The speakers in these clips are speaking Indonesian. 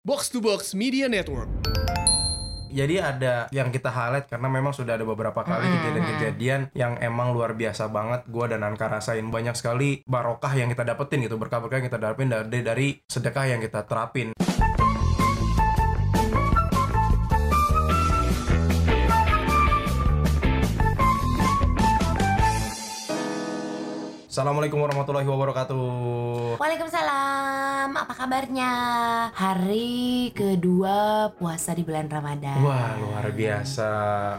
Box to Box Media Network. Jadi ada yang kita highlight karena memang sudah ada beberapa kali kejadian-kejadian yang emang luar biasa banget gua dan Anka rasain banyak sekali barokah yang kita dapetin gitu berkah-berkah yang kita dapetin dari dari sedekah yang kita terapin. Assalamualaikum warahmatullahi wabarakatuh. Waalaikumsalam, apa kabarnya? Hari kedua puasa di bulan Ramadan. Wah luar biasa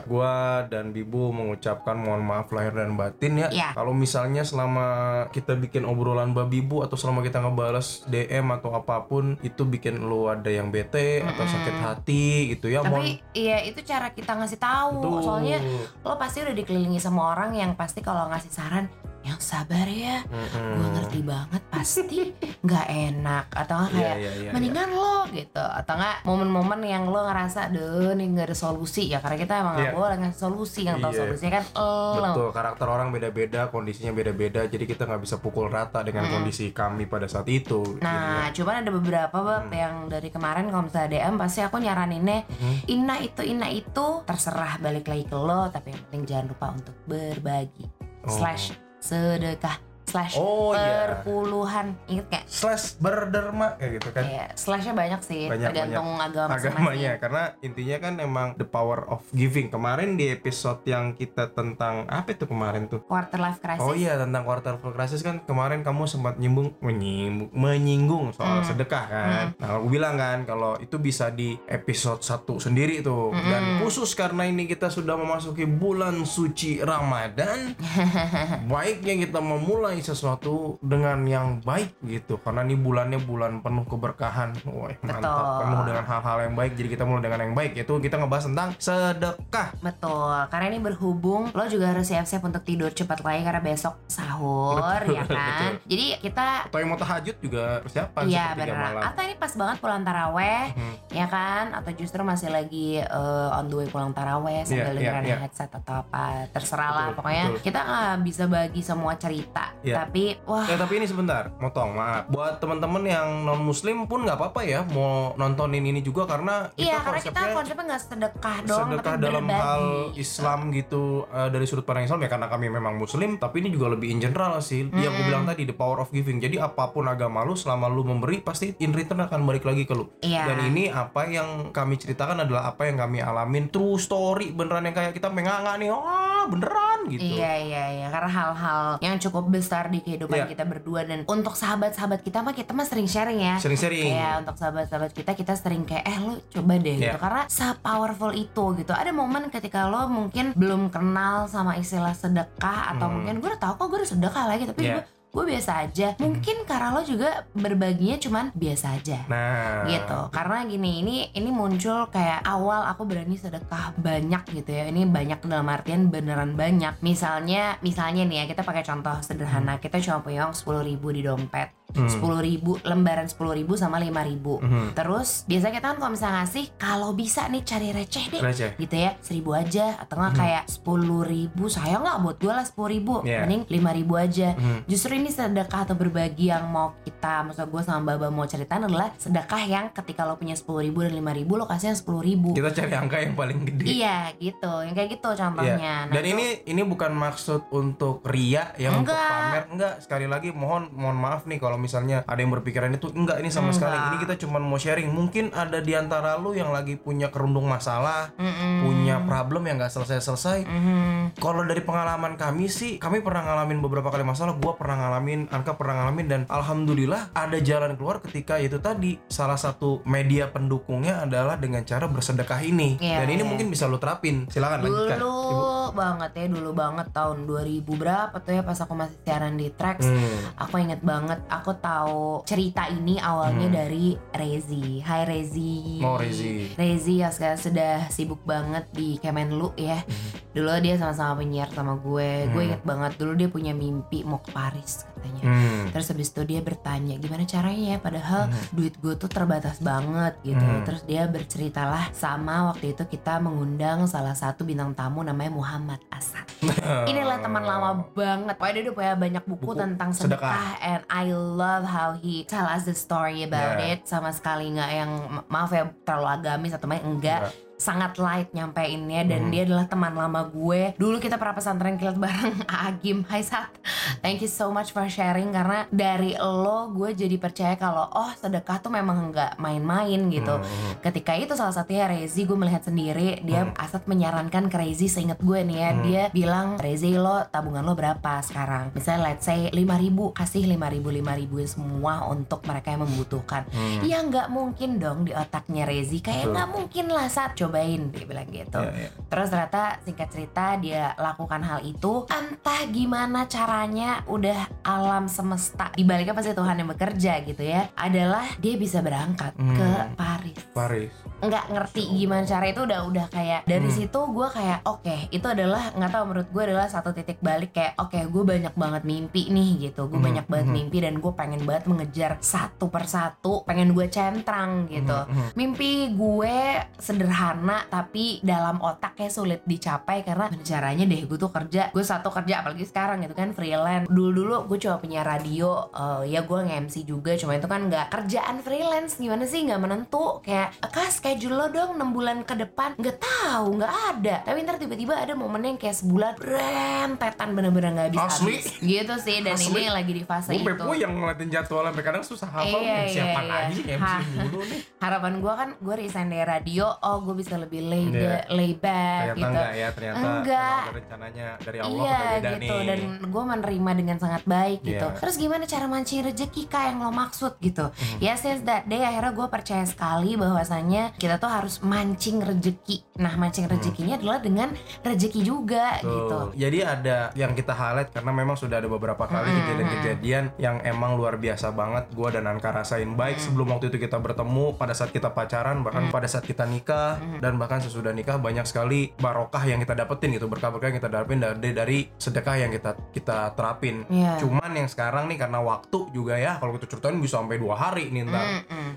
Gua dan Bibu mengucapkan mohon maaf lahir dan batin ya Iya. Kalau misalnya selama kita bikin obrolan babi bu Atau selama kita ngebales DM atau apa pun Itu bikin lu ada yang bete atau sakit hati gitu ya Tapi iya itu cara kita ngasih tahu. Betul. Soalnya lo pasti udah dikelilingi sama orang yang pasti kalau ngasih saran yang sabar ya. Mm-mm. Gue ngerti banget pasti nggak enak atau nggak Iya, kayak iya, iya, mendingan lo gitu atau nggak momen-momen yang lo ngerasa deh nih nggak ada solusi ya karena kita emang nggak Iya. boleh ngasih solusi yang tahu Iya. solusinya kan lo. Betul, karakter orang beda-beda, kondisinya beda-beda Jadi kita nggak bisa pukul rata dengan kondisi kami pada saat itu Nah, cuman ada beberapa bab Hmm. yang dari kemarin kalau misalnya DM pasti aku nyaraninnya Hmm. Ina itu, Ina itu terserah balik lagi ke lo Tapi yang penting jangan lupa untuk berbagi Oh. Slash sedekah Slash Oh, iya. perpuluhan Ingat gak? Slash berderma kayak gitu kan Kayak slashnya banyak sih Banyak, Tergantung agama agamanya masing-masing karena intinya kan emang the power of giving kemarin di episode yang kita tentang apa itu kemarin tuh Quarter life crisis Oh iya tentang quarter life crisis kan kemarin kamu sempat nyinggung menyinggung, menyinggung soal Hmm. sedekah kan. Nah aku bilang kan kalau itu bisa di episode satu sendiri tuh Hmm. dan khusus karena ini kita sudah memasuki bulan suci Ramadan, baiknya kita memulai sesuatu dengan yang baik gitu karena ini bulannya bulan penuh keberkahan. Wah mantap Betul. penuh dengan hal-hal yang baik. Jadi kita mulai dengan yang baik yaitu kita ngebahas tentang sedekah. Betul, karena ini berhubung lo juga harus siap-siap untuk tidur cepat lagi karena besok sahur Betul, ya kan. Jadi kita Atau yang mau tahajud juga persiapan Iya benar. malam. Atau ini pas banget pulang taraweh, Hmm. ya kan? Atau justru masih lagi eh, on the way pulang taraweh sambil Iya, iya, dengerin iya. headset atau apa, terserah lah. Betul, Pokoknya betul. kita nggak bisa bagi semua cerita, Iya. tapi wah Eh tapi ini sebentar, motong maaf. Buat teman-teman yang non muslim pun nggak apa-apa ya mau nontonin ini juga karena kita iya karena kita konsepnya konsepnya nggak sedekah doang, sedekah dalam berbagi. hal Islam gitu eh, dari sudut pandang Islam ya karena kami memang muslim tapi ini juga lebih in general sih yang aku bilang tadi the power of giving jadi apa pun agama lu selama lu memberi pasti in return akan balik lagi ke lu Iya. dan ini apa yang kami ceritakan adalah apa yang kami alamin true story beneran yang kayak kita menganga nih wah beneran gitu Iya iya iya karena hal-hal yang cukup besar di kehidupan Iya. kita berdua dan untuk sahabat-sahabat kita mah kita mah sering sharing ya. Sering-sering. Kayak untuk sahabat-sahabat kita kita sering kayak eh lu coba deh Iya. gitu karena se-powerful itu gitu. Ada momen ketika lo mungkin belum kenal sama istilah sedekah atau Hmm. mungkin gue udah tahu kok gue udah sedekah lagi tapi Iya. gue gue biasa aja. Mungkin karena lo juga berbaginya cuman biasa aja. Nah. Gitu. Karena gini ini ini muncul kayak awal aku berani sedekah banyak gitu ya. Ini banyak dalam artian beneran banyak. Misalnya misalnya nih ya kita pakai contoh sederhana. Kita cuma punya uang sepuluh ribu di dompet Hmm. sepuluh ribu lembaran sepuluh ribu sama lima ribu Mhm. terus biasa kita kan kalau misalnya ngasih kalau bisa nih cari receh deh Receh. gitu ya seribu aja atau nggak kayak sepuluh ribu sayang nggak buat gue lah sepuluh ribu Hmm. Iya. mending lima ribu aja Mhm. Justru ini sedekah atau berbagi yang mau kita, maksud gue sama Baba mau ceritain adalah sedekah yang ketika lo punya sepuluh ribu dan lima ribu lo kasihnya sepuluh ribu. kita cari angka yang paling gede Iya gitu, yang kayak gitu contohnya. Nah, Dan itu- ini ini bukan maksud untuk ria yang untuk Enggak. pamer enggak. Sekali lagi mohon mohon maaf nih kalau misalnya ada yang berpikiran itu enggak ini sama sekali. Enggak. Ini kita cuma mau sharing. Mungkin ada di antara lu yang lagi punya kerundung masalah, Mm-mm. punya problem yang nggak selesai-selesai. Mhm. Kalau dari pengalaman kami sih, kami pernah ngalamin beberapa kali masalah. Gua pernah ngalamin, Anka pernah ngalamin dan alhamdulillah ada jalan keluar ketika itu tadi salah satu media pendukungnya adalah dengan cara bersedekah ini. Iya, dan ini iya. mungkin bisa lu terapin. Silakan lanjutkan. Dulu Ibu. banget ya, dulu banget tahun 2000 berapa tuh ya pas aku masih siaran di Trax. Hmm. Aku inget banget, aku tahu cerita ini awalnya Hmm. dari Rezi. Hai Rezi. Oh, Rezi. Rezi yang sekarang sudah sibuk banget di Kemenlu ya. Dulu dia sama-sama penyiar sama gue. Gue Hmm. inget banget dulu dia punya mimpi mau ke Paris katanya. Hmm. terus habis itu dia bertanya gimana caranya ya padahal Hmm. duit gue tuh terbatas banget gitu Hmm. terus dia berceritalah sama waktu itu kita mengundang salah satu bintang tamu namanya Muhammad Asad Inilah teman lama banget. Pokoknya dia udah punya banyak buku, Buku tentang sedekah. sedekah. and I love how he tell us the story about Yeah. it. Sama sekali nggak yang ma- maaf ya terlalu agamis atau main enggak. Sangat light nyampeinnya dan Hmm. dia adalah teman lama gue. Dulu kita pernah pesantren kilat bareng Agim. Hai Sat. Thank you so much for sharing karena dari lo gue jadi percaya kalau oh sedekah tuh memang nggak main-main gitu. Hmm. Ketika itu salah satunya Rezi gue melihat sendiri dia Hmm. Asad menyarankan ke Rezi seinget gue nih ya Hmm. dia bilang Rezi lo tabungan lo berapa sekarang misalnya let's say 5000 kasih 5000 5000 semua untuk mereka yang membutuhkan Hmm. ya nggak mungkin dong di otaknya Rezi kayak nggak mungkin lah saat cobain dia bilang gitu Iya, iya. Terus ternyata singkat cerita dia lakukan hal itu Entah gimana caranya udah alam semesta Dibaliknya pasti Tuhan yang bekerja gitu ya Adalah dia bisa berangkat Hmm. ke Paris Paris. Nggak ngerti gimana cara itu udah udah kayak dari Hmm. situ gue kayak oke itu adalah nggak tahu menurut gue adalah satu titik balik kayak oke gue banyak banget mimpi nih gitu gue Hmm, banyak banget hmm. mimpi dan gue pengen banget mengejar satu persatu pengen gue centrang gitu Hmm, hmm. mimpi gue sederhana tapi dalam otaknya sulit dicapai karena caranya deh gue tuh kerja gue satu kerja apalagi sekarang gitu kan freelance dulu dulu gue cuma punya radio eh, ya gue nge-MC juga cuma itu kan nggak kerjaan freelance gimana sih nggak menentu kayak kas schedule lo dong 6 bulan ke depan nggak tahu nggak ada tapi ntar tiba-tiba ada momen yang kayak sebulan rentetan bener-bener nggak habis Asli. habis gitu sih dan Asli. ini lagi di fase Gue itu yang ngeliatin jadwal sampai kadang susah hafal Iya, nih, siapa iya, lagi iya. MC Ha. mulu nih. harapan gue kan gue resign dari radio oh gue bisa lebih lay, Iya. lay back Ternyata gitu enggak ya, ternyata Enggak. rencananya dari Allah iya beda gitu nih. dan gue menerima dengan sangat baik gitu Iya. terus gimana cara mancing rezeki kak yang lo maksud gitu Mhm. ya since that day akhirnya gue percaya sekali bahwasannya kita tuh harus mancing rezeki nah mancing rezekinya adalah dengan rezeki juga. Tuh. gitu Jadi ada yang kita highlight karena memang sudah ada beberapa kali Mm-mm. kejadian-kejadian yang emang luar biasa banget gua dan Anka rasain baik sebelum waktu itu kita bertemu, pada saat kita pacaran, bahkan pada saat kita nikah dan bahkan sesudah nikah banyak sekali barokah yang kita dapetin gitu, berkah-berkah yang kita dapetin dari dari sedekah yang kita kita terapin. Iya. Cuman yang sekarang nih karena waktu juga ya, kalau kita ceritain bisa sampai dua hari nih ntar.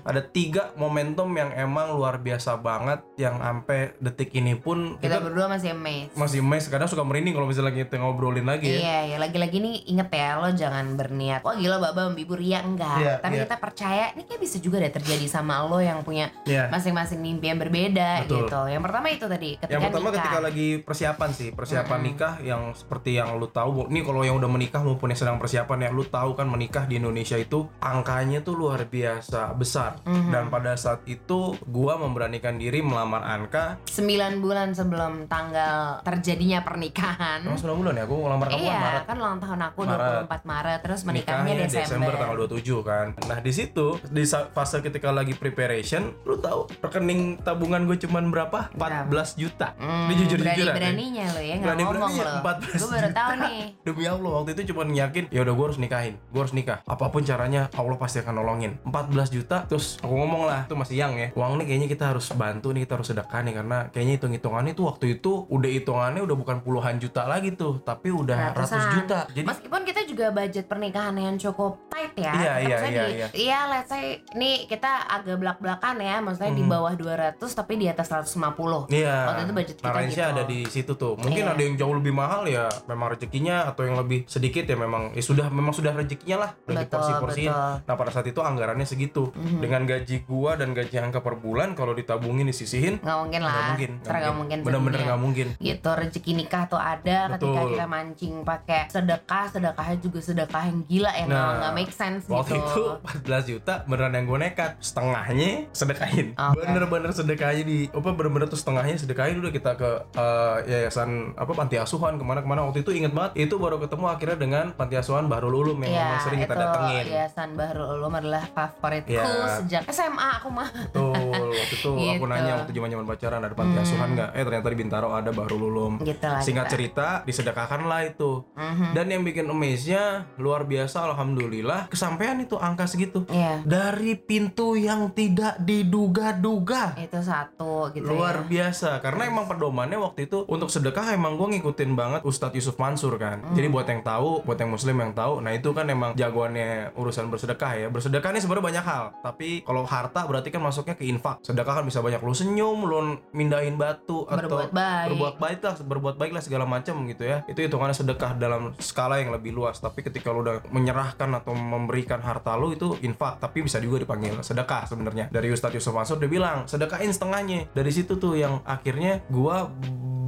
Ada tiga momentum yang emang luar biasa banget yang sampai detik ini pun kita kita berdua masih amazed masih mes kadang suka merinding kalau misalnya kita ngobrolin lagi ya. Iya, ya lagi-lagi nih inget ya lo jangan berniat wah gila baba membibur ya enggak. Iya, Tapi iya. kita percaya ini kayak bisa juga deh terjadi sama lo yang punya Iya. masing-masing mimpi yang berbeda Betul. gitu. Yang pertama itu tadi ketika Yang pertama nikah. ketika lagi persiapan sih, persiapan Mm-mm. nikah yang seperti yang lu tahu. Nih kalau yang udah menikah maupun yang sedang persiapan ya, lu tahu kan menikah di Indonesia itu angkanya tuh luar biasa besar. Mhm. Dan pada saat itu gua memberanikan diri melamar Anka. 9 bulan sebelum tanggal terjadinya pernikahan. Emang 9 bulan ya? Gua ngelamar kamu kan Iya, Maret. kan ulang tahun aku Maret. 24 Maret, terus menikahnya Desember. tanggal 27 kan. Nah, di situ di fase ketika lagi preparation, lu tahu rekening tabungan gue cuman berapa? 14 juta. Hmm, Ini jujur-jujuran. ya. berani-beraninya lo ya nggak Berani-beraninya ngomong lo. 14 Gue baru tahu nih. Demi Allah waktu itu cuma yakin ya udah gue harus nikahin, gue harus nikah. Apa pun caranya Allah pasti akan nolongin. 14 juta terus aku ngomong lah itu masih yang ya. Uang nih kayaknya kita harus bantu nih kita harus sedekah nih karena kayaknya hitung hitungannya tuh waktu itu udah hitungannya udah bukan puluhan juta lagi tuh tapi udah ratus Ratusan. juta. Jadi Meskipun kita juga budget pernikahan yang cukup tight ya. Iya, iya, iya, di- iya. Iya, let's say nih kita agak belak-belakan ya, maksudnya di Mhm. bawah 200 tapi di atas 150. Iya. Waktu itu budget kita Nah, gitu. ada di situ tuh. Mungkin Iya. ada yang jauh lebih mahal ya memang rezekinya atau yang lebih sedikit ya memang ya sudah memang sudah rezekinya lah udah diporsi-porsiin. betul. Nah, pada saat itu anggarannya segitu. Mhm. Dengan gaji gua dan gaji angka per bulan kalau ditabungin disisihin Nggak mungkin lah. nggak mungkin. Nggak mungkin. Bener-bener sedunia. nggak mungkin. gitu rezeki nikah tuh ada ketika Betul. kita mancing pakai sedekah sedekahnya juga sedekah yang gila nggak Nah, nggak make sense Waktu gitu itu 14 juta beneran yang gue nekat setengahnya sedekahin Oke. bener-bener sedekahnya di apa bener-bener tuh setengahnya sedekahin udah kita ke eh, yayasan apa panti asuhan ke mana-kemana waktu itu inget banget itu baru ketemu akhirnya dengan panti asuhan Bahrul Ulum yang Iya, memang sering kita datengin Yayasan Bahrul Ulum adalah favoritku Iya. sejak SMA aku mah. Betul. waktu itu aku Gitu. nanya waktu zaman zaman pacaran ada panti asuhan nggak? Eh ternyata di Bintaro ada baru lulum gitu lah singkat gitu. cerita disedekahkan lah itu. Mhm. dan yang bikin amaze-nya luar biasa alhamdulillah kesampaian itu angka segitu. Iya, dari pintu yang tidak diduga-duga. Itu satu gitu luar ya. biasa karena emang pedomannya waktu itu untuk sedekah emang gue ngikutin banget Ustadz Yusuf Mansur kan. Jadi buat yang tahu buat yang muslim yang tahu nah itu kan emang jagoannya urusan bersedekah ya. Bersedekah ini sebenarnya banyak hal tapi kalau harta berarti kan masuknya ke infak sedekah kan bisa banyak. Lu senyum lu mindahin batu atau Berbuat baik. berbuat baik lah berbuat baik lah segala macam gitu ya. Itu hitungannya sedekah dalam skala yang lebih luas. Tapi ketika lu udah menyerahkan atau memberikan harta lu itu infak. Tapi bisa juga dipanggil sedekah sebenarnya. Dari Ustadz Yusuf Mansur dia bilang sedekahin setengahnya. Dari situ tuh yang akhirnya gua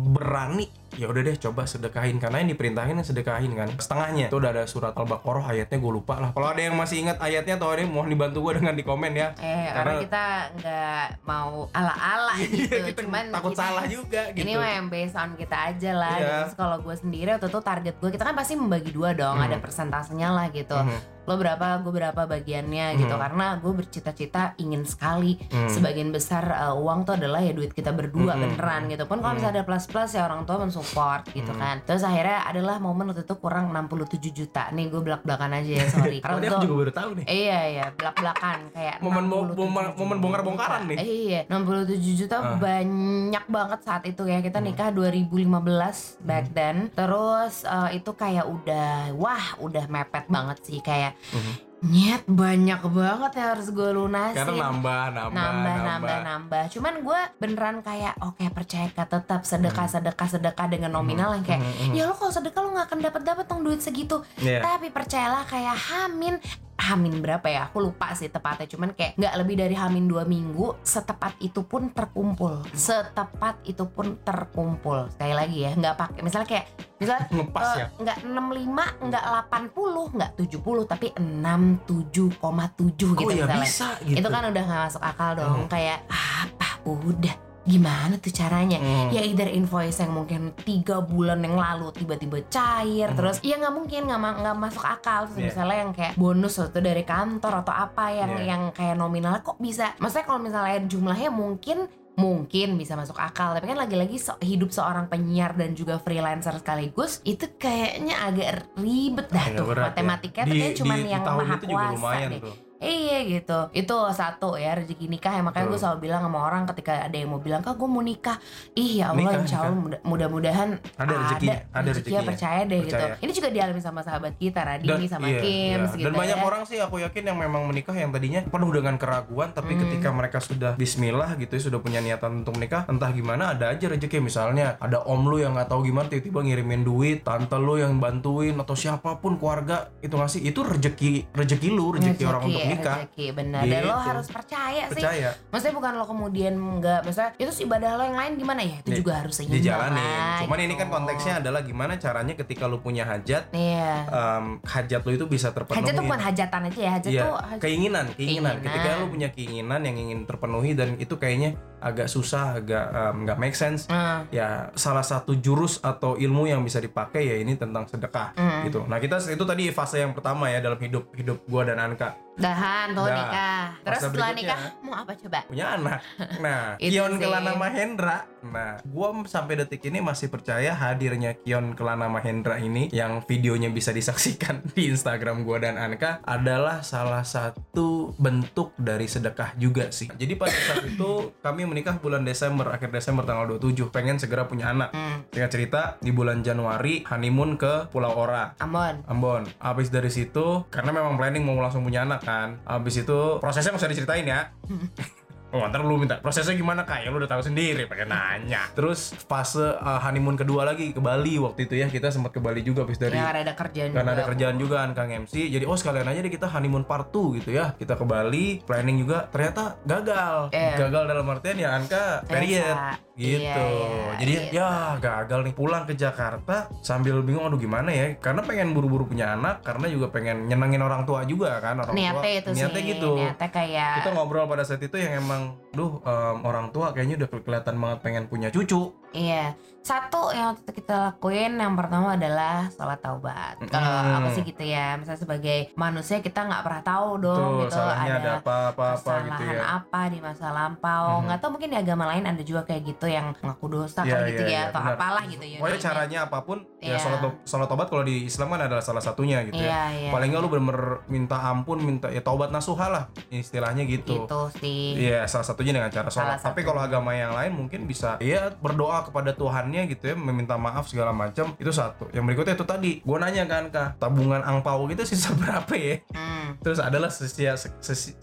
berani ya udah deh coba sedekahin karena yang diperintahin sedekahin kan setengahnya itu udah ada surat al-baqarah ayatnya gue lupa lah kalau ada yang masih ingat ayatnya atau ada yang mohon dibantu gue dengan di komen ya Eh, karena Karena- kita nggak mau ala-ala gitu, Iya, kita cuman takut kita- salah juga gitu Ini mah yang based on kita aja lah. Terus kalau gue sendiri waktu itu target gue kita kan pasti membagi dua dong, Hmm. ada persentasenya lah gitu. Mhm. Lo berapa, gue berapa bagiannya gitu. Hmm. Karena gue bercita-cita ingin sekali Hmm. sebagian besar uh, uang tuh adalah ya duit kita berdua Hmm. beneran gitu. Pun kalau Hmm. misalnya ada plus-plus ya orang tua mensupport gitu Hmm. kan. Terus akhirnya adalah momen waktu itu kurang 67 juta. Nih gue belak-belakan aja ya sorry. Karena aku itu- juga baru tahu nih Iya iya belak-belakan kayak Momen bo- 67 momen- momen bongkar-bongkaran juta. nih. Iya 67 juta Ah. banyak banget saat itu ya kita Hmm. nikah 2015 back then terus eh, itu kayak udah wah udah mepet banget sih kayak Mhm. Nyet banyak banget yang harus gue lunasin. Karena nambah nambah nambah nambah nambah. cuman gue beneran kayak oke percaya kak tetap sedekah sedekah sedekah dengan nominal yang kayak Mhm, mhm. ya lo kalau sedekah lo nggak akan dapat dapat dong duit segitu. Iya. tapi percayalah kayak Hamin Hamin berapa ya? Aku lupa sih tepatnya. Cuman kayak nggak lebih dari Hamin dua minggu. Setepat itu pun terkumpul. Setepat itu pun terkumpul. Sekali lagi ya, nggak pakai. Misalnya kayak, misalnya ngepas eh, ya nggak 65, nggak 80, nggak 70, tapi 67,7 gitu oh ya misalnya. bisa gitu Itu kan udah nggak masuk akal dong. Hmm. Kayak apa? Udah gimana tuh caranya? Hmm. ya either invoice yang mungkin tiga bulan yang lalu tiba-tiba cair Hmm. terus ya nggak mungkin nggak nggak masuk akal terus Yeah. misalnya yang kayak bonus atau dari kantor atau apa yang Yeah. yang kayak nominalnya kok bisa maksudnya kalau misalnya jumlahnya mungkin mungkin bisa masuk akal tapi kan lagi-lagi so- hidup seorang penyiar dan juga freelancer sekaligus itu kayaknya agak ribet dah Agak tuh ya. matematika tuh Di- kayak cuman di yang maha kuasa lumayan deh tuh Iya gitu Itu satu ya rezeki nikah ya Makanya gue selalu bilang sama orang Ketika ada yang mau bilang Kak gue mau nikah Ih ya Allah Nikah, insya Allah mudah- mudah-mudahan Ada rezekinya, ada rezekinya. percaya deh Percaya. gitu Ini juga dialami sama sahabat kita Radini sama iya, Kim iya. gitu Dan banyak ya. orang sih aku yakin yang memang menikah yang tadinya penuh dengan keraguan tapi Hmm. ketika mereka sudah bismillah gitu ya, sudah punya niatan untuk menikah entah gimana ada aja rezeki misalnya ada om lu yang nggak tahu gimana tiba-tiba ngirimin duit tante lu yang bantuin atau siapa pun keluarga itu ngasih itu rezeki rezeki lu rezeki orang untuk ya, nikah rezeki, benar Dan lo Gitu. harus percaya, sih percaya Maksudnya bukan lo kemudian nggak Maksudnya itu ibadah lo yang lain gimana ya Itu Di- juga harus seimbang dijalanin lah, cuman ini gitu. kan konteksnya adalah gimana caranya ketika lu punya hajat Iya em, hajat lu itu bisa terpenuhi Hajat tuh bukan hajatan aja ya Hajat Iya, tuh hajat- keinginan, keinginan. Keinginan. Ketika lu punya keinginan yang ingin terpenuhi dan itu kayaknya agak susah, agak nggak make sense. Hmm, Ya salah satu jurus atau ilmu yang bisa dipakai ya ini tentang sedekah hmm. gitu. Nah kita itu tadi fase yang pertama ya dalam hidup hidup gua dan Anka Dahan tuh nikah Terus setelah nikah Mau apa coba? punya anak. Nah Kion. Kelana Mahendra. Nah gua sampai detik ini masih percaya hadirnya Kion Kelana Mahendra ini yang videonya bisa disaksikan di Instagram gua dan Anka adalah salah satu bentuk dari sedekah juga sih. Jadi pada saat itu kami menikah bulan Desember, akhir Desember tanggal 27, pengen segera punya anak. Hmm, Singkat cerita, di bulan Januari honeymoon ke Pulau Ora. Ambon Ambon. Habis dari situ, karena memang planning mau langsung punya anak kan. Habis itu prosesnya usah diceritain ya. Oh, ntar lu minta prosesnya gimana kayak lu udah tahu sendiri pakai nanya. Terus fase uh, honeymoon kedua lagi ke Bali waktu itu ya kita sempat ke Bali juga habis dari Ya ada kerjaan karena juga. ada kerjaan juga kan Kang MC. Jadi oh sekalian aja deh kita honeymoon part 2 gitu ya. Kita ke Bali, planning juga ternyata gagal. Iya. Gagal dalam artian ya Anka period Biasa. gitu. Iya, iya, Jadi gitu. ya gagal nih pulang ke Jakarta sambil bingung aduh gimana ya karena pengen buru-buru punya anak karena juga pengen nyenengin orang tua juga kan orang Niatnya tua itu niatnya sih gitu Niatnya kayak kita ngobrol pada saat itu yang emang 안녕. Duh em, orang tua kayaknya udah kelihatan banget pengen punya cucu Iya, satu yang itu kita lakuin yang pertama adalah sholat taubat. Kalau Mm. aku sih gitu ya, misalnya sebagai manusia kita nggak pernah tahu dong tuh gitu salahnya ada ada apa apa apa gitu ya apa di masa lampau. Mhm. Nggak tahu mungkin di agama lain ada juga kayak gitu yang ngaku dosa Iya, kan gitu iya, ya iya, atau benar. apalah gitu ya. pokoknya caranya apa pun ya Iya. sholat sholat tobat kalau di Islam kan adalah salah satunya gitu ya Iya, iya. paling nggak lu bener-bener minta ampun minta ya taubat nasuha lah istilahnya gitu gitu sih. Iya, salah satunya dengan cara sholat. Tapi kalau agama yang lain mungkin bisa ya berdoa kepada Tuhannya gitu ya, meminta maaf segala macam. Itu satu. Yang berikutnya itu tadi, gue nanya kan kak, tabungan angpau gitu sisa berapa ya? Hmm. Terus adalah sisa,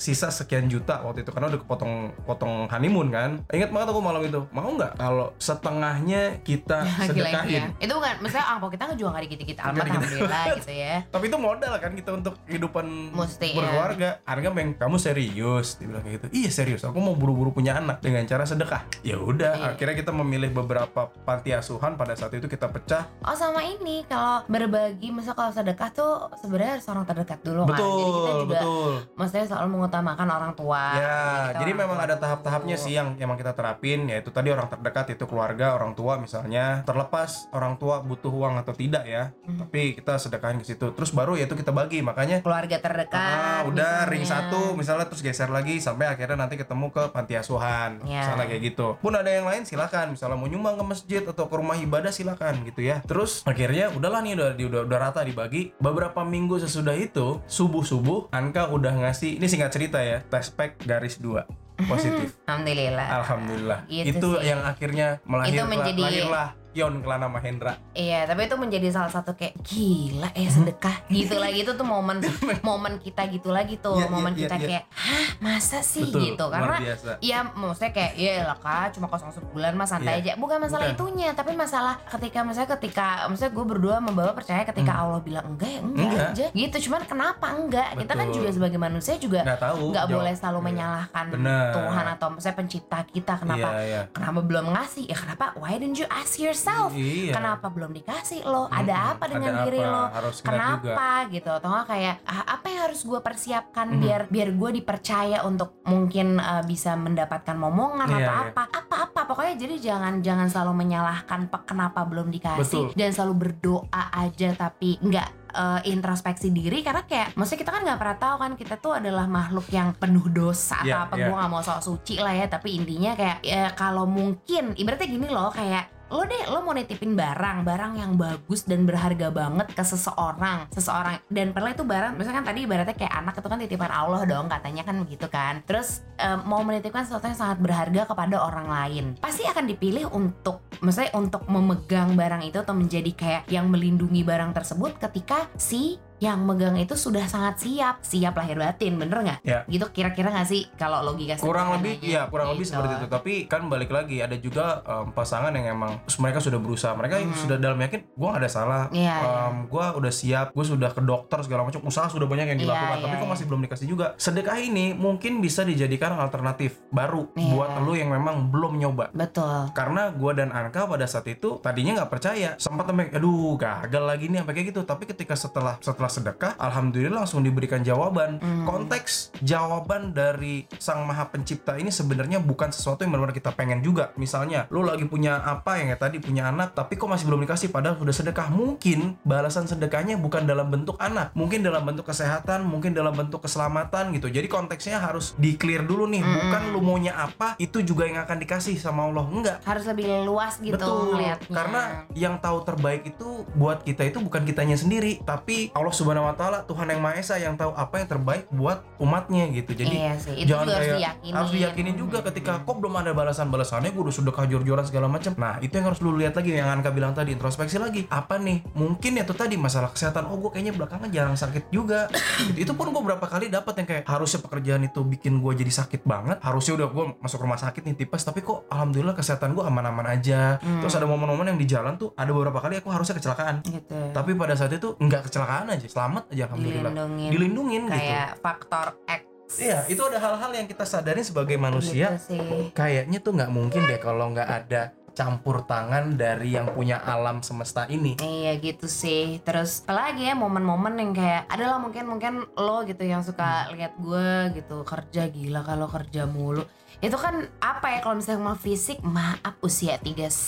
sisa sekian juta waktu itu karena udah kepotong potong honeymoon kan. Ingat banget aku malam itu. Mau nggak kalau setengahnya kita ya. sedekahin? Itu bukan, misalnya angpau kita juga nggak dikit-dikit amat alhamdulillah gitu ya. Tapi itu modal kan kita untuk kehidupan Mesti, ya. berkeluarga. Harga meng, kamu serius? Dia bilang kayak gitu. Iya serius. Aku mau buru-buru punya anak dengan cara sedekah. Ya udah. Iya. Akhirnya kita memilih beberapa panti asuhan pada saat itu kita pecah. Oh sama ini kalau berbagi, misal kalau sedekah tuh sebenarnya harus orang terdekat dulu kan. Jadi kita betul, juga betul. maksudnya selalu mengutamakan orang tua. Ya, Kita jadi orang memang tua ada tahap-tahapnya sih yang emang kita terapin yaitu tadi orang terdekat itu keluarga, orang tua misalnya. Terlepas orang tua butuh uang atau tidak ya. Hmm. Tapi kita sedekahin ke situ. Terus baru yaitu kita bagi. Makanya keluarga terdekat. Ah, udah misalnya. ring satu misalnya terus geser lagi sampai akhirnya nanti ketemu ke panti asuhan Ya. misalnya kayak gitu. Pun ada yang lain silakan. Misalnya mau nyumbang ke masjid atau ke rumah ibadah silakan gitu ya. Terus akhirnya udahlah nih udah di- udah, udah rata dibagi. Beberapa minggu sesudah itu subuh subuh Anka udah ngasih ini singkat cerita ya tes pack garis dua. Positif. Alhamdulillah. alhamdulillah. Gitu itu sih. yang akhirnya melahir, Itu menjadi- lahirlah Yon Kelana Mahendra Iya, tapi itu menjadi salah satu kayak gila ya sedekah gitu lagi itu tuh momen momen kita gitu lagi tuh, iya, momen iya, kita iya. kayak hah masa sih betul gitu karena Iya, maksudnya kayak ya lah kak, cuma kosong sebulan mas santai Iya. aja. Bukan masalah Bukan. itunya, tapi masalah ketika misalnya ketika misalnya gue berdua membawa percaya ketika Allah bilang enggak ya enggak, Hmm. Enggak. aja. Gitu, cuman kenapa enggak? Kita kan Betul. juga sebagai manusia juga nggak tahu nggak jawab. boleh selalu Iya. menyalahkan Bener. Tuhan atau misalnya pencipta kita kenapa iya iya kenapa belum ngasih ya kenapa why didn't you ask yourself iya kenapa belum dikasih lo Mm-mm. ada apa dengan Ada diri apa? lo harus ingat juga kenapa gitu atau nggak kayak ah, apa yang harus gue persiapkan Mhm. biar biar gue dipercaya untuk mungkin uh, bisa mendapatkan momongan Iya, atau iya. apa apa apa pokoknya jadi jangan jangan selalu menyalahkan kenapa belum dikasih Betul. dan selalu berdoa aja tapi nggak uh, introspeksi diri karena kayak maksudnya kita kan nggak pernah tahu kan kita tuh adalah makhluk yang penuh dosa atau Iya, apa iya. gue nggak mau sok suci lah ya tapi intinya kayak ya kalau mungkin ibaratnya gini loh kayak lo deh lo mau nitipin barang barang yang bagus dan berharga banget ke seseorang seseorang dan padahal itu barang misalkan tadi ibaratnya kayak anak itu kan titipan Allah dong katanya kan begitu kan. Terus em, mau menitipkan sesuatu yang sangat berharga kepada orang lain pasti akan dipilih untuk misalnya untuk memegang barang itu atau menjadi kayak yang melindungi barang tersebut ketika si yang megang itu sudah sangat siap siap lahir batin bener nggak Ya. gitu kira-kira nggak sih kalau logika kurang lebih ya kurang lebih Gitu. seperti itu tapi kan balik lagi ada juga em, pasangan yang emang mereka sudah berusaha mereka Hmm. sudah dalam yakin gue gak ada salah Iya, iya. gue udah siap gue sudah ke dokter segala macam usaha sudah banyak yang Iya, dilakukan tapi iya, kok iya. masih belum dikasih juga sedekah ini mungkin bisa dijadikan alternatif baru Iya. buat lo yang memang belum nyoba betul karena gue dan Anka pada saat itu tadinya nggak percaya sempat sampai aduh gagal lagi nih sampai kayak gitu tapi ketika setelah setelah sedekah alhamdulillah langsung diberikan jawaban. Hmm. konteks jawaban dari sang maha pencipta ini sebenarnya bukan sesuatu yang benar-benar kita pengen juga. Misalnya lu lagi punya apa yang kayak tadi punya anak tapi kok masih belum dikasih padahal sudah sedekah. Mungkin balasan sedekahnya bukan dalam bentuk anak. Mungkin dalam bentuk kesehatan mungkin dalam bentuk keselamatan gitu. Jadi konteksnya harus di clear dulu nih. Mm-mm. bukan lu maunya apa itu juga yang akan dikasih sama Allah. Enggak. Harus lebih luas gitu Betul, ngeliatnya. karena yang tahu terbaik itu buat kita itu bukan kitanya sendiri, tapi Allah Subhanahu Wa Taala, Tuhan yang Maha Esa yang tahu apa yang terbaik buat umatnya gitu. Jadi iya sih itu jangan juga harus kayak diyakini harus diyakini juga ketika Hmm. kok belum ada balasan-balasannya gue udah sudah jor-joran segala macam. Nah itu yang harus lu lihat lagi yang Anka bilang tadi introspeksi lagi. Apa nih? Mungkin ya tuh tadi masalah kesehatan. Oh gue kayaknya belakangan jarang sakit juga. Itu pun gue berapa kali dapat yang kayak harusnya pekerjaan itu bikin gue jadi sakit banget. Harusnya udah gue masuk rumah sakit nih tipes. Tapi kok alhamdulillah kesehatan gue aman-aman aja. Hmm. terus ada momen-momen yang di jalan tuh ada beberapa kali aku harusnya kecelakaan. Gitu. Tapi pada saat itu nggak kecelakaan aja selamat aja alhamdulillah dilindungin dilindungin gitu kayak faktor X Iya, itu ada hal-hal yang kita sadari sebagai manusia. gitu sih Kayaknya tuh nggak mungkin deh kalau nggak ada campur tangan dari yang punya alam semesta ini. Iya gitu sih. Terus apalagi ya momen-momen yang kayak adalah mungkin mungkin lo gitu yang Hmm. suka lihat gue gitu kerja gila kalau kerja mulu. Itu kan apa ya kalau misalnya mau fisik maaf usia 31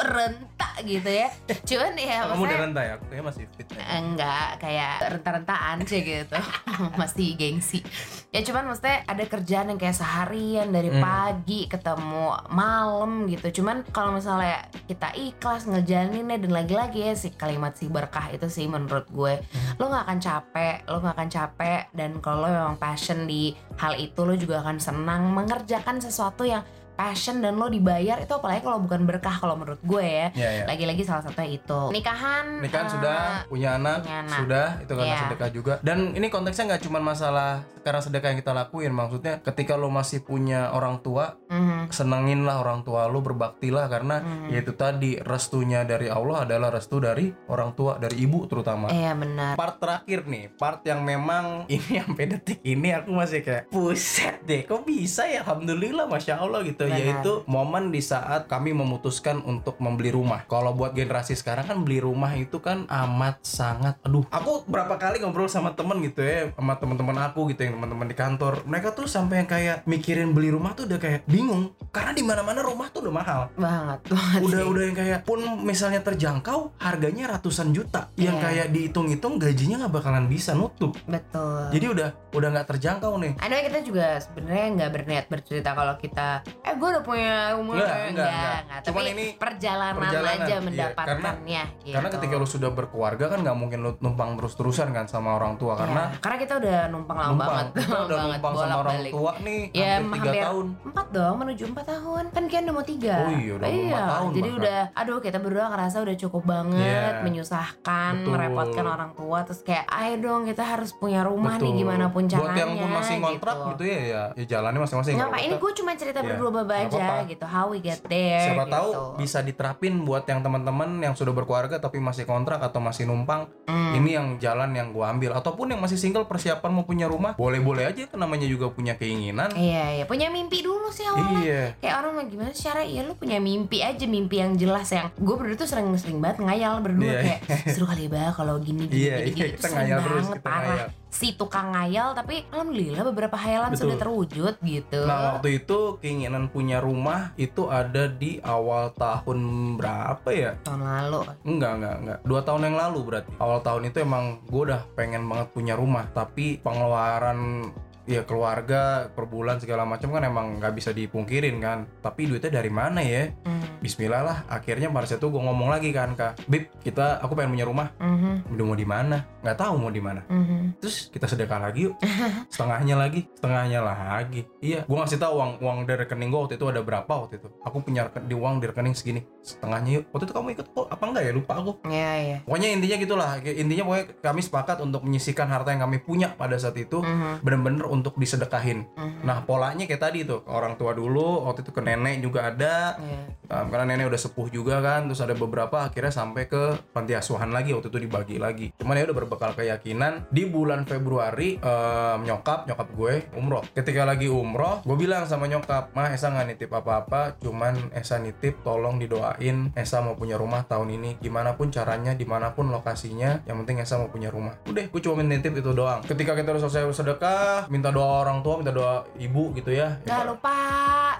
rentak gitu ya cuman ya Kamu udah rendah ya? Aku kayaknya masih fit. ya. enggak kayak renta-rentaan sih gitu masih gengsi ya cuman maksudnya ada kerjaan yang kayak seharian dari Hmm. pagi ketemu malam gitu cuman kalau misalnya kita ikhlas ngejalaninnya dan lagi-lagi ya si kalimat si berkah itu sih menurut gue Hmm. lo nggak akan capek lo nggak akan capek dan kalau lo memang passion di hal itu lo juga akan senang mengerjakan sesuatu yang passion dan lo dibayar itu apalagi kalau bukan berkah kalau menurut gue ya Iya, iya. lagi-lagi salah satunya itu nikahan Nikahan eh, sudah, punya anak, punya anak. sudah, itu karena Iya. sedekah juga. Dan ini konteksnya nggak cuma masalah karena sedekah yang kita lakuin, maksudnya ketika lo masih punya orang tua, mhm, senengin lah orang tua lo, berbaktilah karena Mhm. yaitu tadi restunya dari Allah adalah restu dari orang tua, dari ibu terutama. iya benar Part terakhir nih, part yang memang ini sampai detik ini aku masih kayak buset deh, kok bisa ya? Alhamdulillah, masya Allah gitu. Benar. Yaitu momen di saat kami memutuskan untuk membeli rumah. Kalau buat generasi sekarang kan beli rumah itu kan amat sangat, aduh. Aku berapa kali ngobrol sama temen gitu ya, sama teman-teman aku gitu yang teman-teman di kantor. Mereka tuh sampai yang kayak mikirin beli rumah tuh udah kayak bingung karena di mana-mana rumah tuh udah mahal banget banget udah sih. udah yang kayak pun misalnya terjangkau harganya ratusan juta yang Iya. kayak dihitung-hitung gajinya nggak bakalan bisa nutup betul jadi udah udah nggak terjangkau nih Anyway kita juga sebenarnya nggak berniat bercerita kalau kita eh gue udah punya rumah Nggak, eh, nggak, nggak. Cuman tapi ini perjalanan, perjalanan, aja iya. mendapatkannya gitu. karena ketika lu sudah berkeluarga kan nggak mungkin lu numpang terus-terusan kan sama orang tua karena Ya, karena kita udah numpang lama numpang banget kita udah banget, numpang sama orang tua nih ya hampir tiga tahun empat dong menuju empat tahun kan kian udah mau tiga Oh iya, udah iya tahun jadi bahkan. udah aduh kita berdua ngerasa udah cukup banget Iya. menyusahkan Betul. merepotkan orang tua terus kayak ayo dong kita harus punya rumah nih gimana pun caranya buat yang pun masih ngontrak gitu, ya ya ya jalannya masing-masing kita- gue cuma cerita Iya, berdua nggak aja apa-apa. gitu how we get there siapa gitu. tahu bisa diterapin buat yang teman-teman yang sudah berkeluarga tapi masih kontrak atau masih numpang Hmm. ini yang jalan yang gua ambil ataupun yang masih single persiapan mau punya rumah boleh-boleh aja kan namanya juga punya keinginan Iya iya punya mimpi dulu sih awalnya. iya Kayak orang mah gimana secara ya lu punya mimpi aja mimpi yang jelas yang gue berdua tuh sering sering banget ngayal berdua Iya, kayak seru kali ya kalau gini gini Iya, gini, iya, gini. kita Tuh sering ngayal terus, banget kita parah ngayal. Si tukang ngayal tapi alhamdulillah beberapa hayalan Betul. sudah terwujud gitu. Nah waktu itu keinginan punya rumah itu ada di awal tahun berapa ya? tahun lalu Enggak, enggak, enggak. Dua tahun yang lalu berarti. Awal tahun itu emang gue udah pengen banget punya rumah. Tapi pengeluaran ya keluarga per bulan segala macam kan emang nggak bisa dipungkirin kan. Tapi duitnya dari mana ya? Hmm. Bismillah lah. Akhirnya pada saat itu gue ngomong lagi kan kak, Bib, kita aku pengen punya rumah. Mhm, Udah mau di mana? Nggak tahu mau di mana. mhm. Terus kita sedekah lagi yuk. Setengahnya lagi, setengahnya lagi. Iya, gua ngasih tahu uang uang dari rekening gua waktu itu ada berapa waktu itu. Aku punya di uang di rekening segini. Setengahnya yuk. Waktu itu kamu ikut kok apa enggak ya? Lupa aku. Iya iya. Pokoknya intinya gitulah. Intinya pokoknya kami sepakat untuk menyisihkan harta yang kami punya pada saat itu Mhm, bener-bener untuk disedekahin. mhm. Nah, polanya kayak tadi tuh, orang tua dulu, waktu itu ke nenek juga ada. Iya. Um, karena nenek udah sepuh juga kan, terus ada beberapa akhirnya sampai ke panti asuhan lagi waktu itu dibagi lagi. Cuman ya udah berbekal keyakinan di bulan Februari um, nyokap nyokap gue umroh. Ketika lagi umroh, gue bilang sama nyokap, mah Esa nggak nitip apa-apa, cuman Esa nitip tolong didoain Esa mau punya rumah tahun ini, gimana pun caranya, di mana pun lokasinya, yang penting Esa mau punya rumah. Udah, gue cuma nitip itu doang. Ketika kita udah selesai sedekah, minta doa orang tua, minta doa ibu gitu ya. Gak lupa,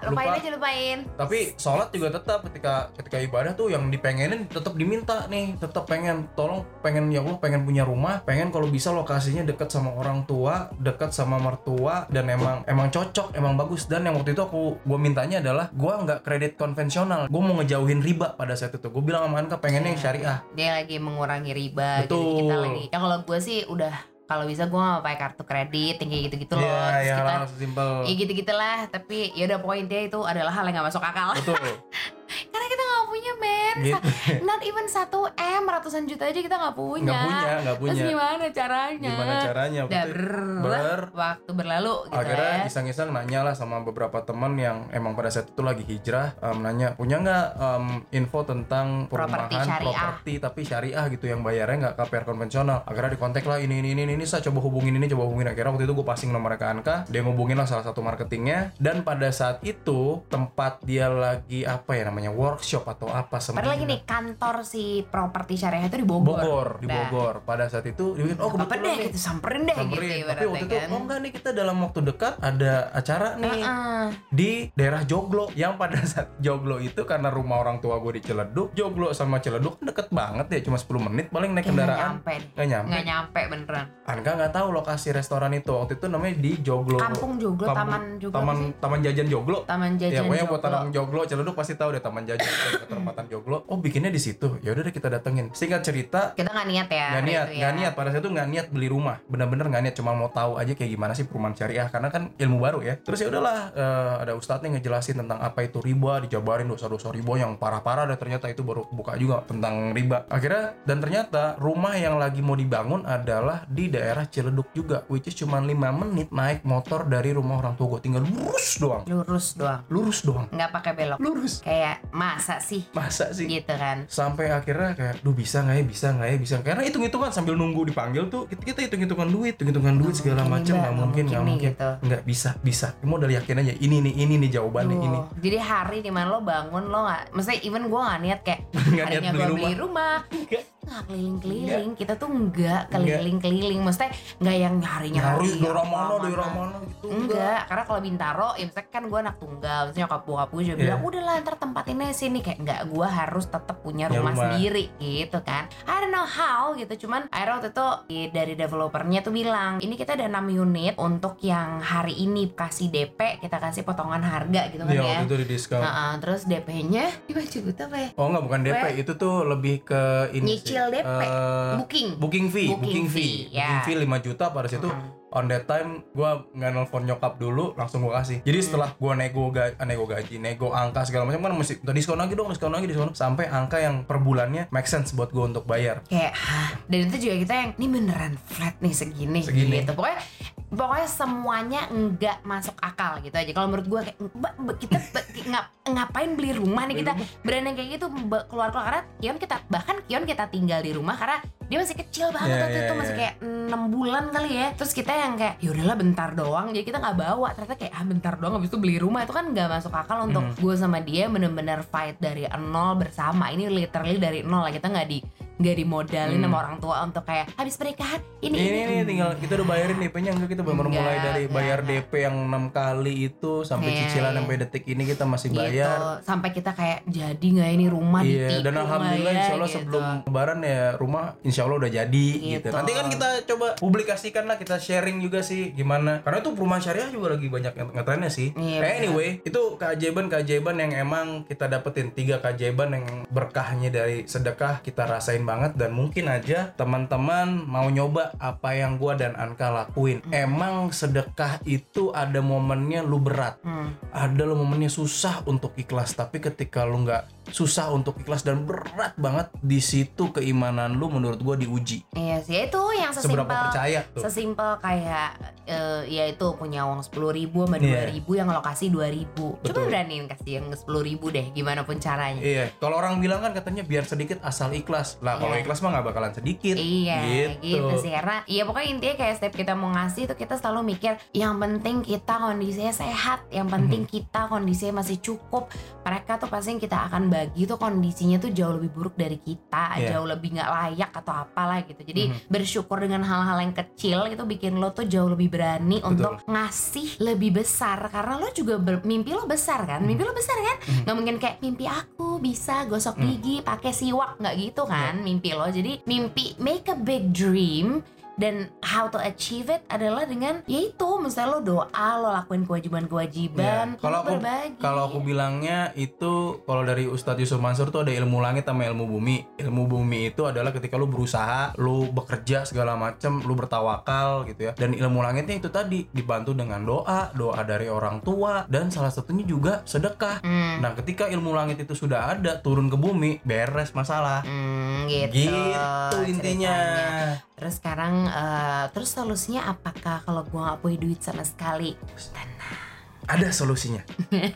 lupain Lupa. aja lupain. tapi sholat juga tetap ketika ketika ibadah tuh yang dipengenin tetap diminta nih tetap pengen tolong pengen ya Allah pengen punya rumah pengen kalau bisa lokasinya dekat sama orang tua dekat sama mertua dan emang emang cocok emang bagus dan yang waktu itu aku gue mintanya adalah gue nggak kredit konvensional gue mau ngejauhin riba pada saat itu gue bilang sama Anka pengennya yang syariah Dia lagi mengurangi riba. Betul. Jadi kita lagi. Ya kalau gue sih udah kalau bisa gue gak pakai kartu kredit yang kayak gitu-gitu loh. Iya, Terus kita langsung simpel Ya gitu-gitulah, tapi ya udah poinnya itu adalah hal yang gak masuk akal. betul kita gak punya men, gitu. not even 1 m ratusan juta aja kita gak punya. nggak punya nggak Terus punya. gimana caranya? gimana caranya? Udah ber, ber waktu berlalu gitu akhirnya ya. iseng-iseng nanya lah sama beberapa teman yang emang pada saat itu lagi hijrah em, nanya punya nggak em, info tentang perumahan properti tapi syariah gitu yang bayarnya nggak KPR konvensional. Akhirnya dikontak lah ini ini ini ini saya coba hubungin ini coba hubungin. Akhirnya waktu itu gue passing nomor ke Anka dia ngubungin lah salah satu marketingnya. Dan pada saat itu tempat dia lagi apa ya namanya workshop atau apa semacam Padahal nih kantor si properti syariah itu di Bogor. Bogor, di Nah. Bogor. Pada saat itu oh kebetulan deh nih, gitu samperin deh samperin. gitu Tapi waktu itu, kan. oh enggak nih kita dalam waktu dekat ada acara nih Heeh. di daerah Joglo yang pada saat Joglo itu karena rumah orang tua gue di Ciledug, Joglo sama Ciledug kan deket banget ya, cuma 10 menit paling naik nggak kendaraan. nyampe deh. Nggak nyampe. Nggak nyampe beneran. Anka nggak tahu lokasi restoran itu waktu itu namanya di Joglo. Kampung Joglo, Kampung- Taman Joglo Taman sih? Taman Jajan Joglo. Taman Ya Jajan pokoknya buat. Taman Joglo, Ciledug pasti tahu deh Taman Jajan dekat perempatan Joglo. Oh bikinnya di situ. Ya udah deh kita datengin. Singkat cerita, Kita nggak niat ya. nggak niat, itu ya. nggak niat pada saat itu nggak niat beli rumah, bener-bener nggak niat, cuma mau tahu aja kayak gimana sih perumahan syariah karena kan ilmu baru ya. Terus ya udahlah, eh, ada ustadznya ngejelasin tentang apa itu riba, dijabarin dosa-dosa riba yang parah-parah dan ternyata itu baru buka juga tentang riba. Akhirnya dan ternyata rumah yang lagi mau dibangun adalah di daerah Ciledug juga, which is cuma 5 menit naik motor dari rumah orang tua gue, tinggal lurus doang, Lurus doang. lurus doang, Nggak pakai belok. lurus. Kayak masa sih? Masa sih? gitu kan. sampai akhirnya kayak duh bisa nggak ya? Bisa nggak ya? Bisa karena hitung hitungan sambil nunggu dipanggil tuh kita, kita hitung hitungan duit hitung hitungan duit Nggak segala macam nggak mungkin nggak mungkin. gitu. nggak bisa bisa. Mau udah yakin aja ini nih ini nih jawabannya Tuh. ini. Jadi hari di mana lo bangun lo nggak, maksudnya even gue nggak niat kayak harinya beli gue beli rumah, Nggak. nggak keliling-keliling. Kita tuh nggak keliling-keliling. Maksudnya nggak yang nyari apa, daerah mana daerah mana gitu Enggak, karena kalau Bintaro, ya misalnya kan gue anak tunggal, misalnya nyokap bokap gue juga Iya. bilang, udah lah ntar tempatinnya sini kayak enggak, gue harus tetap punya Ya, rumah, sendiri gitu kan. I don't know how gitu, cuman akhirnya waktu itu dari developernya tuh bilang, ini kita ada 6 unit untuk yang hari ini kasih DP, kita kasih potongan harga gitu kan Iya ya. waktu itu di diskon Nah, terus DP-nya 5 juta apa ya? oh nggak bukan DP Weh. itu tuh lebih ke ini Nyicil DP. Eh, Booking. booking fee Booking booking fee fee, ya. booking fee 5 juta pada situ Mm. On that time gue nggak nelfon nyokap dulu langsung gue kasih. Jadi Hmm. setelah gue nego gaji nego gaji nego angka segala macam kan mesti minta diskon lagi dong diskon lagi diskon sampai angka yang per bulannya make sense buat gue untuk bayar. Kayak hah? Dan itu juga kita yang ini beneran flat nih segini, Segini. gitu. Pokoknya pokoknya semuanya enggak masuk akal gitu aja. Kalau menurut gue kayak "Mbak, mbak, kita ngap- ngapain beli rumah nih kita? Berani kayak gitu keluar keluar karena Kion kita bahkan Kion kita tinggal di rumah karena dia masih kecil banget Iya, waktu iya, itu iya. masih kayak enam bulan kali ya. Terus kita yang kayak ya udahlah bentar doang. Jadi kita nggak bawa. Ternyata kayak ah bentar doang habis itu beli rumah. Itu kan nggak masuk akal untuk Hmm. gue sama dia bener-bener fight dari nol bersama. Ini literally dari nol lah kita nggak di nggak dimodalin Hmm. sama orang tua untuk kayak habis pernikahan ini ini ini, nih tinggal kita udah bayarin DP-nya enggak kita baru mulai dari enggak, bayar enggak. DP yang enam kali itu sampai Iya, cicilan iya. sampai detik ini kita masih gitu bayar sampai kita kayak jadi nggak ini rumah Iya, ditipu dan alhamdulillah ya, insya Allah gitu. sebelum lebaran ya rumah insya Allah udah jadi gitu. Gitu. Nanti kan kita coba publikasikan lah, kita sharing juga sih gimana. Karena itu perumahan syariah juga lagi banyak yang ngetrennya sih. Iya, Eh, anyway, itu keajaiban-keajaiban yang emang kita dapetin tiga keajaiban yang berkahnya dari sedekah kita rasain banget dan mungkin aja teman-teman mau nyoba apa yang gua dan Anka lakuin. Emang sedekah itu ada momennya lu berat Hmm. ada lo momennya susah untuk ikhlas tapi ketika lu nggak susah untuk ikhlas dan berat banget di situ keimanan lu menurut gua diuji iya sih itu yang seberapa sesimpel percaya tuh sesimpel kayak eh, ya itu punya uang sepuluh ribu sama Iya. dua ribu yang lokasi dua ribu coba Betul. beraniin kasih yang sepuluh ribu deh gimana pun caranya iya kalau orang bilang kan katanya biar sedikit asal ikhlas lah kalau Iya. ikhlas mah nggak bakalan sedikit Iya gitu. sih karena iya pokoknya intinya kayak setiap kita mau ngasih tuh kita selalu mikir yang penting kita kondisinya sehat yang penting kita kondisinya masih cukup mereka tuh pasti kita akan bagi tuh kondisinya tuh jauh lebih buruk dari kita Iya. jauh lebih nggak layak atau apalah gitu. Jadi Mhm. bersyukur dengan hal-hal yang kecil itu bikin lo tuh jauh lebih berani untuk ngasih lebih besar. Karena lo juga ber- mimpi lo besar kan? Mimpi lo besar kan? Mhm. nggak mungkin kayak mimpi aku bisa gosok Hmm. gigi pakai siwak. Nggak gitu kan mimpi lo. Jadi mimpi make a big dream dan how to achieve it adalah dengan yaitu misalnya lo doa lo lakuin kewajiban-kewajiban Iya. Kalau lo aku berbagi kalau aku bilangnya itu kalau dari Ustadz Yusuf Mansur tuh ada ilmu langit sama ilmu bumi. Ilmu bumi itu adalah ketika lu berusaha, lu bekerja segala macam, lu bertawakal gitu ya. Dan ilmu langitnya itu tadi dibantu dengan doa, doa dari orang tua dan salah satunya juga sedekah. Hmm, Nah, ketika ilmu langit itu sudah ada, turun ke bumi, beres masalah. hmm, gitu, Gitu intinya. ceritanya. terus sekarang eh, terus solusinya apakah kalau gua nggak punya duit sama sekali Ada solusinya.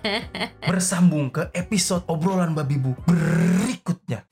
Bersambung ke episode obrolan babi bu berikutnya.